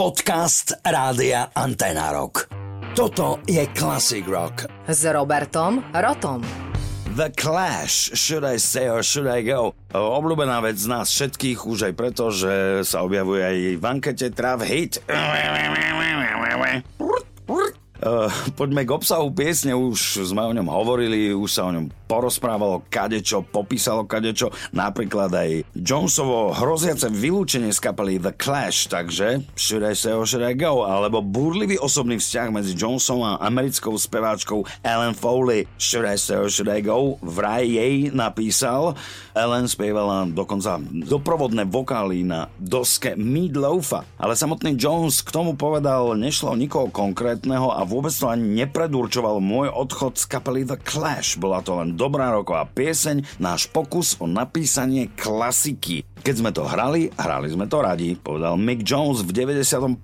Podcast Rádia Antena Rock. Toto je Classic Rock. S Robertom Rotom. The Clash, Should I Stay or Should I Go? Obľúbená vec z nás všetkých, už aj preto, že sa objavuje aj v ankete Trav Hit. Uh, poďme k obsahu piesne, už sme o ňom hovorili, už sa o ňom porozprávalo kadečo, popísalo kadečo, napríklad aj Jonesovo hroziace vylúčenie z kapely The Clash, takže Should I Say or Should I Go, alebo burlivý osobný vzťah medzi Jonesom a americkou speváčkou Ellen Foley, Should I Say or Should I Go, vraj jej napísal, Ellen spievala dokonca doprovodné vokály na doske Meatloafa, ale samotný Jones k tomu povedal, nešlo nikoho konkrétneho a vôbec to ani nepredurčoval môj odchod z kapely The Clash. Bola to len dobrá roková pieseň, náš pokus o napísanie klasiky. Keď sme to hrali, hrali sme to radi, povedal Mick Jones v 91.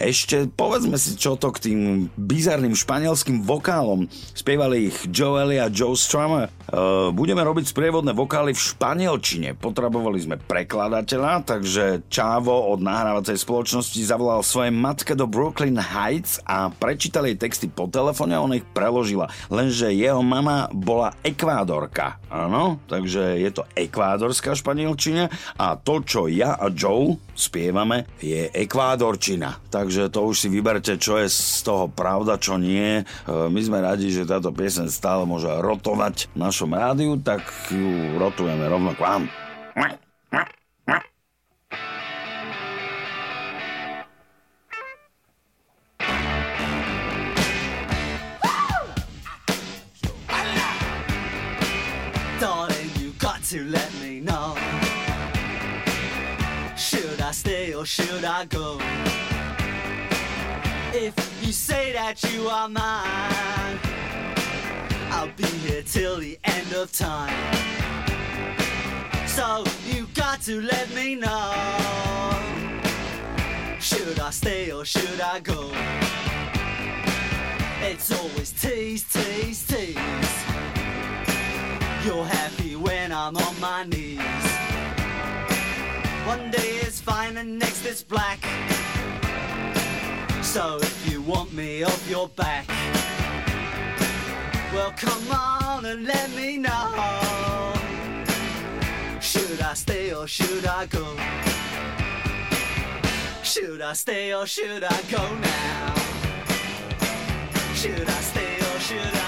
Ešte povedzme si čo to k tým bizarným španielským vokálom. Spievali ich Joe Ellie a Joe Strummer. Uh, budeme robiť sprievodné vokály v španielčine. Potrebovali sme prekladateľa, takže Čávo od nahrávacej spoločnosti zavolal svojej matke do Brooklyn Heights a prečítal jej texty po telefóne a ona ich preložila. Lenže jeho mama bola ekvádorka. Áno, takže je to ekvádorská španielčina a to, čo ja a Joe spievame, je ekvádorčina. Takže to už si vyberte, čo je z toho pravda, čo nie. E, my sme radi, že táto piesen stále môže rotovať v našom rádiu, tak ju rotujeme rovno k vám. Darling, you got to let me know. Should I stay or should I go? If you say that you are mine, I'll be here till the end of time. So you got to let me know. Should I stay or should I go? It's always tease, tease, tease. You're happy when I'm on my knees. One day is fine and next is black. So if you want me off your back, come on and let me know. Should I stay or should I go? Should I stay or should I go now? Should I stay or should I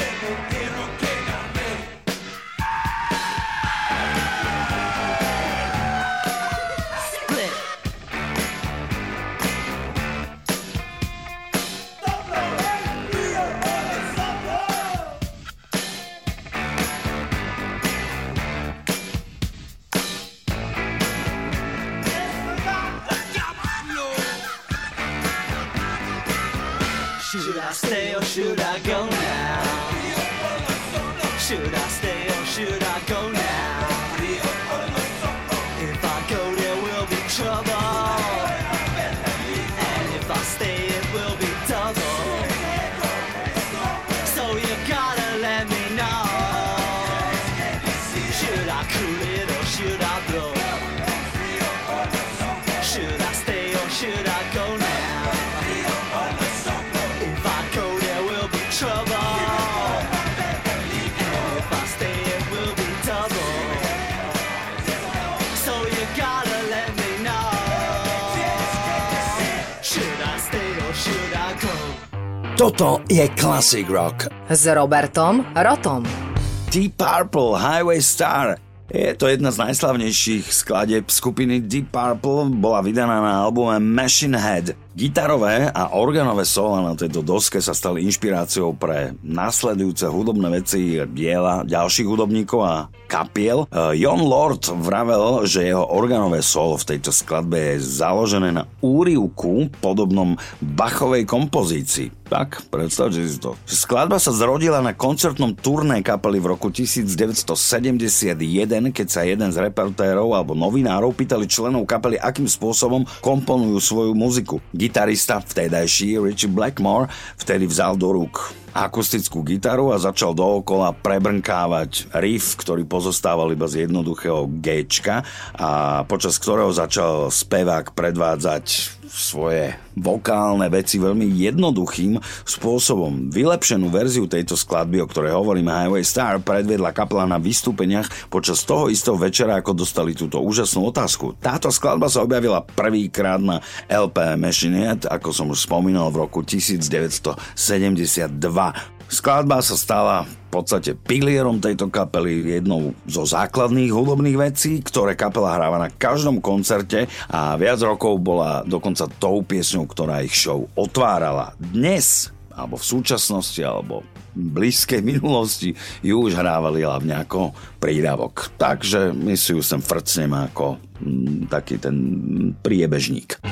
Stay or should I go now? Should I stay Toto je Classic Rock. S Robertom Rotom. Deep Purple Highway Star. Je to jedna z najslavnejších skladeb skupiny Deep Purple, bola vydaná na albume Machine Head. Gitarové a organové sola na tejto doske sa stali inšpiráciou pre následujúce hudobné veci diela ďalších hudobníkov a kapiel. Eh, Jon Lord vravel, že jeho organové solo v tejto skladbe je založené na úrivku podobnom Bachovej kompozícii. Tak, predstavte si to. Skladba sa zrodila na koncertnom turné kapely v roku 1971, keď sa jeden z reportérov alebo novinárov pýtali členov kapely, akým spôsobom komponujú svoju muziku. Gitarista, vtedajší Richie Blackmore, vtedy vzal do rúk akustickú gitaru a začal dookola prebrnkávať riff, ktorý pozostával iba z jednoduchého G a počas ktorého začal spevák predvádzať svoje vokálne veci veľmi jednoduchým spôsobom. Vylepšenú verziu tejto skladby, o ktorej hovoríme Highway Star, predviedla kapela na vystúpeniach počas toho istého večera, ako dostali túto úžasnú otázku. Táto skladba sa objavila prvýkrát na LP Machinette, ako som už spomínal, v roku 1972. Skladba sa stala v podstate pilierom tejto kapely, jednou zo základných hudobných vecí, ktoré kapela hráva na každom koncerte a viac rokov bola dokonca tou piesňou, ktorá ich show otvárala. Dnes alebo v súčasnosti, alebo blízkej minulosti ju už hrávali hlavne ako prídavok. Takže my si ju sem frcneme ako mm, taký ten priebežník.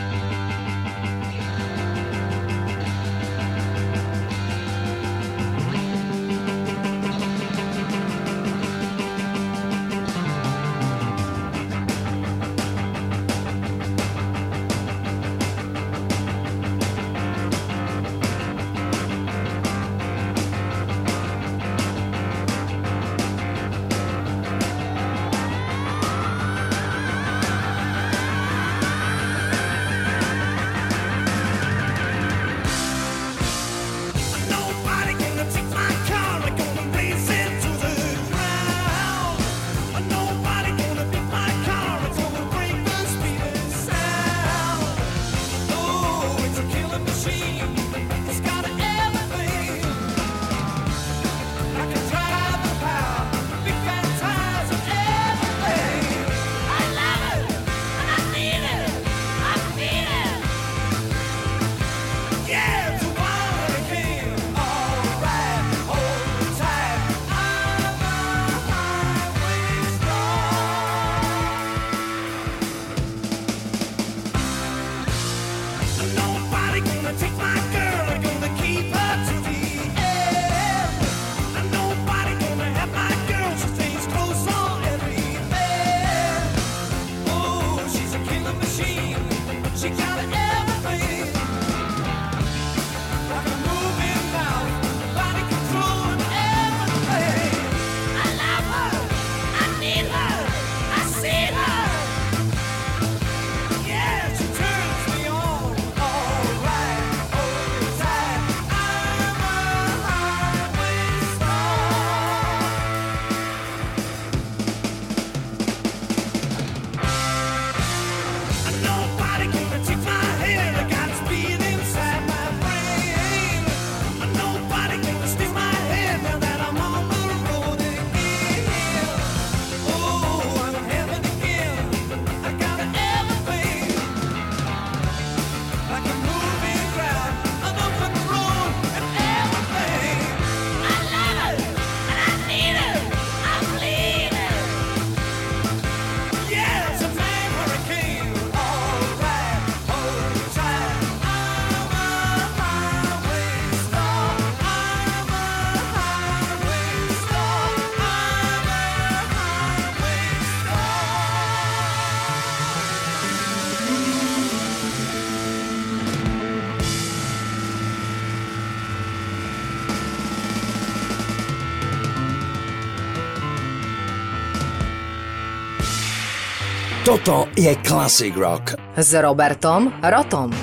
Toto je Classic Rock. S Robertom Rotom.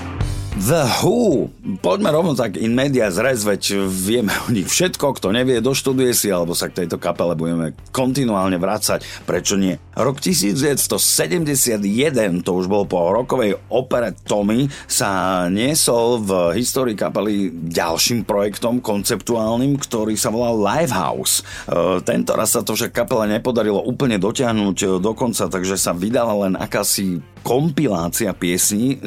The Who. Poďme rovno tak in media zres, veď vieme o nich všetko. Kto nevie, doštuduje si, alebo sa k tejto kapele budeme kontinuálne vrácať. Prečo nie? Rok 1971, to už bol po rokovej opere Tommy, sa niesol v histórii kapely ďalším projektom konceptuálnym, ktorý sa volal Livehouse. E, tento raz sa to však kapele nepodarilo úplne dotiahnuť do konca, takže sa vydala len akási kompilácia piesní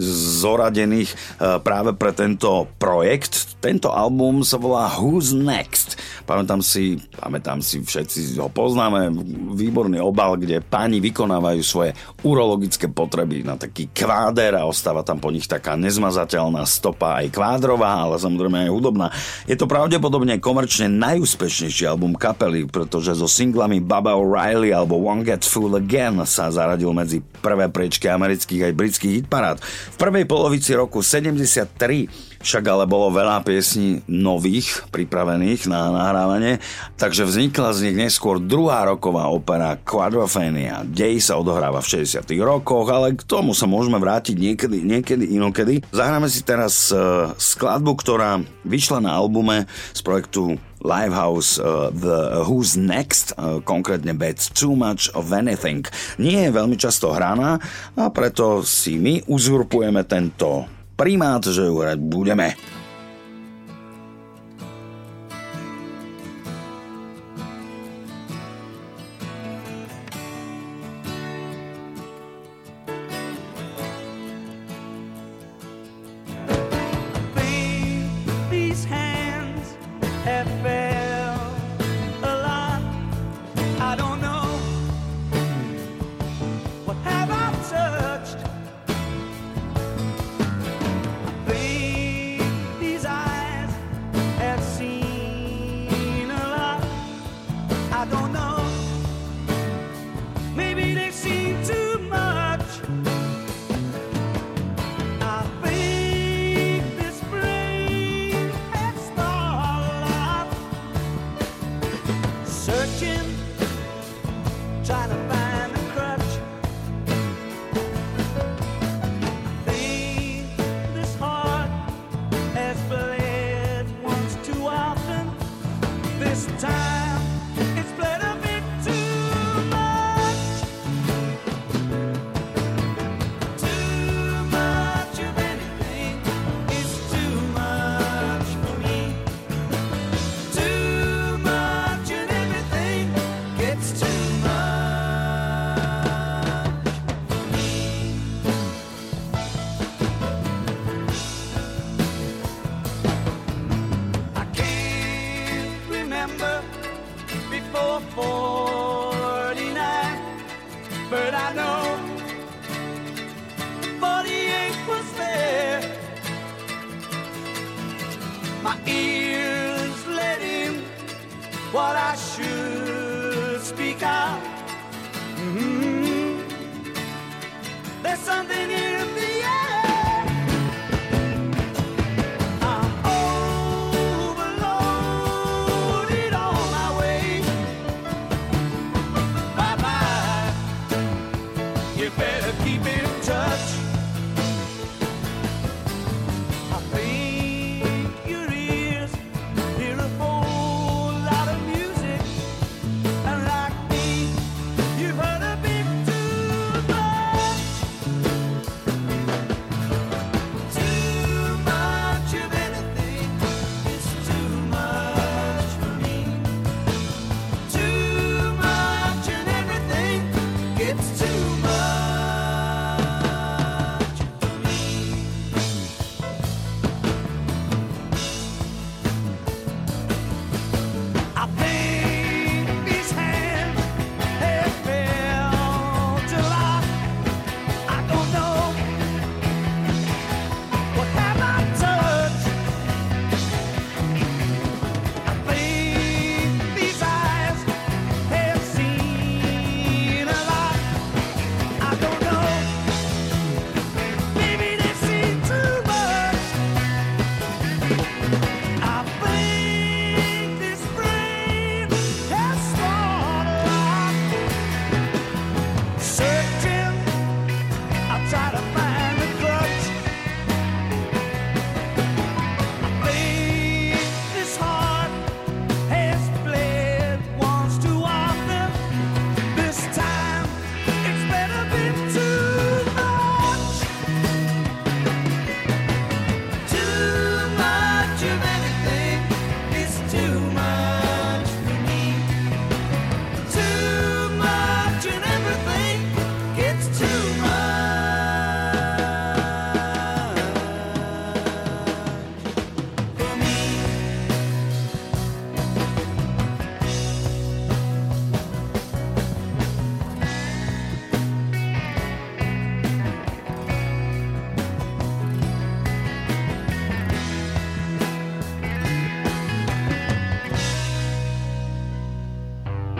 zoradených e, práve pre tento projekt. Tento album sa volá Who's Next. Pamätám si, pamätám si, všetci ho poznáme, výborný obal, kde páni vykonávajú svoje urologické potreby na taký kváder a ostáva tam po nich taká nezmazateľná stopa aj kvádrová, ale samozrejme aj hudobná. Je to pravdepodobne komerčne najúspešnejší album kapely, pretože so singlami Baba O'Reilly alebo One Get Full Again sa zaradil medzi prvé priečky amerických aj britských hitparád. V prvej polovici roku 73 však ale bolo veľa piesní nových pripravených na nahrávanie, takže vznikla z nich neskôr druhá roková opera Quadrophenia. Dej sa odohráva v 60 rokoch, ale k tomu sa môžeme vrátiť niekedy, niekedy inokedy. Zahráme si teraz uh, skladbu, ktorá vyšla na albume z projektu Livehouse uh, The Who's Next, uh, konkrétne Bad Too Much of Anything. Nie je veľmi často hraná a preto si my uzurpujeme tento primát, že ju hrať budeme. What I should speak out. Mhm. There's something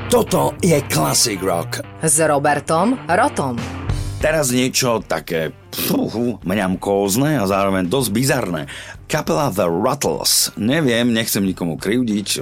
Toto je Classic Rock. S Robertom Rotom. Teraz niečo také pfuhu, mňamkózne a zároveň dosť bizarné. Kapela The Rattles. Neviem, nechcem nikomu krivdiť, e,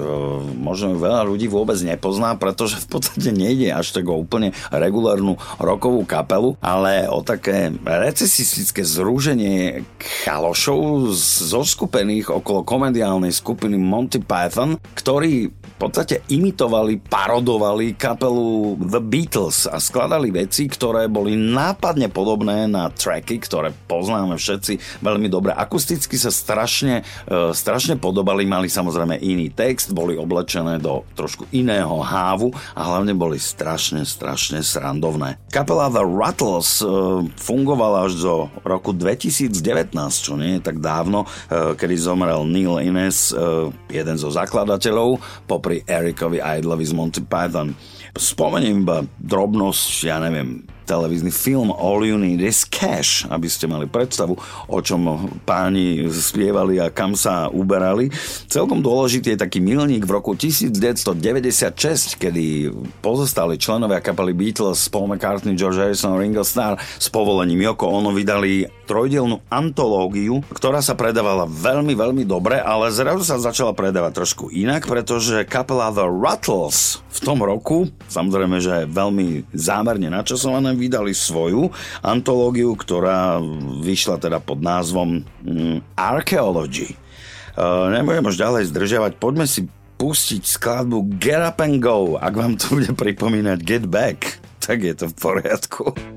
možno veľa ľudí vôbec nepozná, pretože v podstate nejde až tak o úplne regulárnu rokovú kapelu, ale o také recesistické zrúženie chalošov zoskupených okolo komediálnej skupiny Monty Python, ktorí v podstate imitovali, parodovali kapelu The Beatles a skladali veci, ktoré boli nápadne podobné na tracky, ktoré poznáme všetci veľmi dobre. Akusticky sa strašne, e, strašne podobali, mali samozrejme iný text, boli oblečené do trošku iného hávu a hlavne boli strašne, strašne srandovné. Kapela The Rattles e, fungovala až do roku 2019, čo nie je tak dávno, e, kedy zomrel Neil Innes, jeden zo zakladateľov, popri Ericovi Idlovi z Monty Python. Spomeniem iba drobnosť, ja neviem, televízny film All You Need Is Cash, aby ste mali predstavu, o čom páni spievali a kam sa uberali. Celkom dôležitý je taký milník v roku 1996, kedy pozostali členovia kapely Beatles, Paul McCartney, George Harrison, Ringo Starr s povolením Yoko Ono vydali trojdielnú antológiu, ktorá sa predávala veľmi, veľmi dobre, ale zrazu sa začala predávať trošku inak, pretože kapela The Rattles v tom roku, samozrejme, že veľmi zámerne načasované, vydali svoju antológiu, ktorá vyšla teda pod názvom mm, Archaeology. Uh, nebudem už ďalej zdržiavať, poďme si pustiť skladbu Get Up and Go. Ak vám to bude pripomínať Get Back, tak je to v poriadku.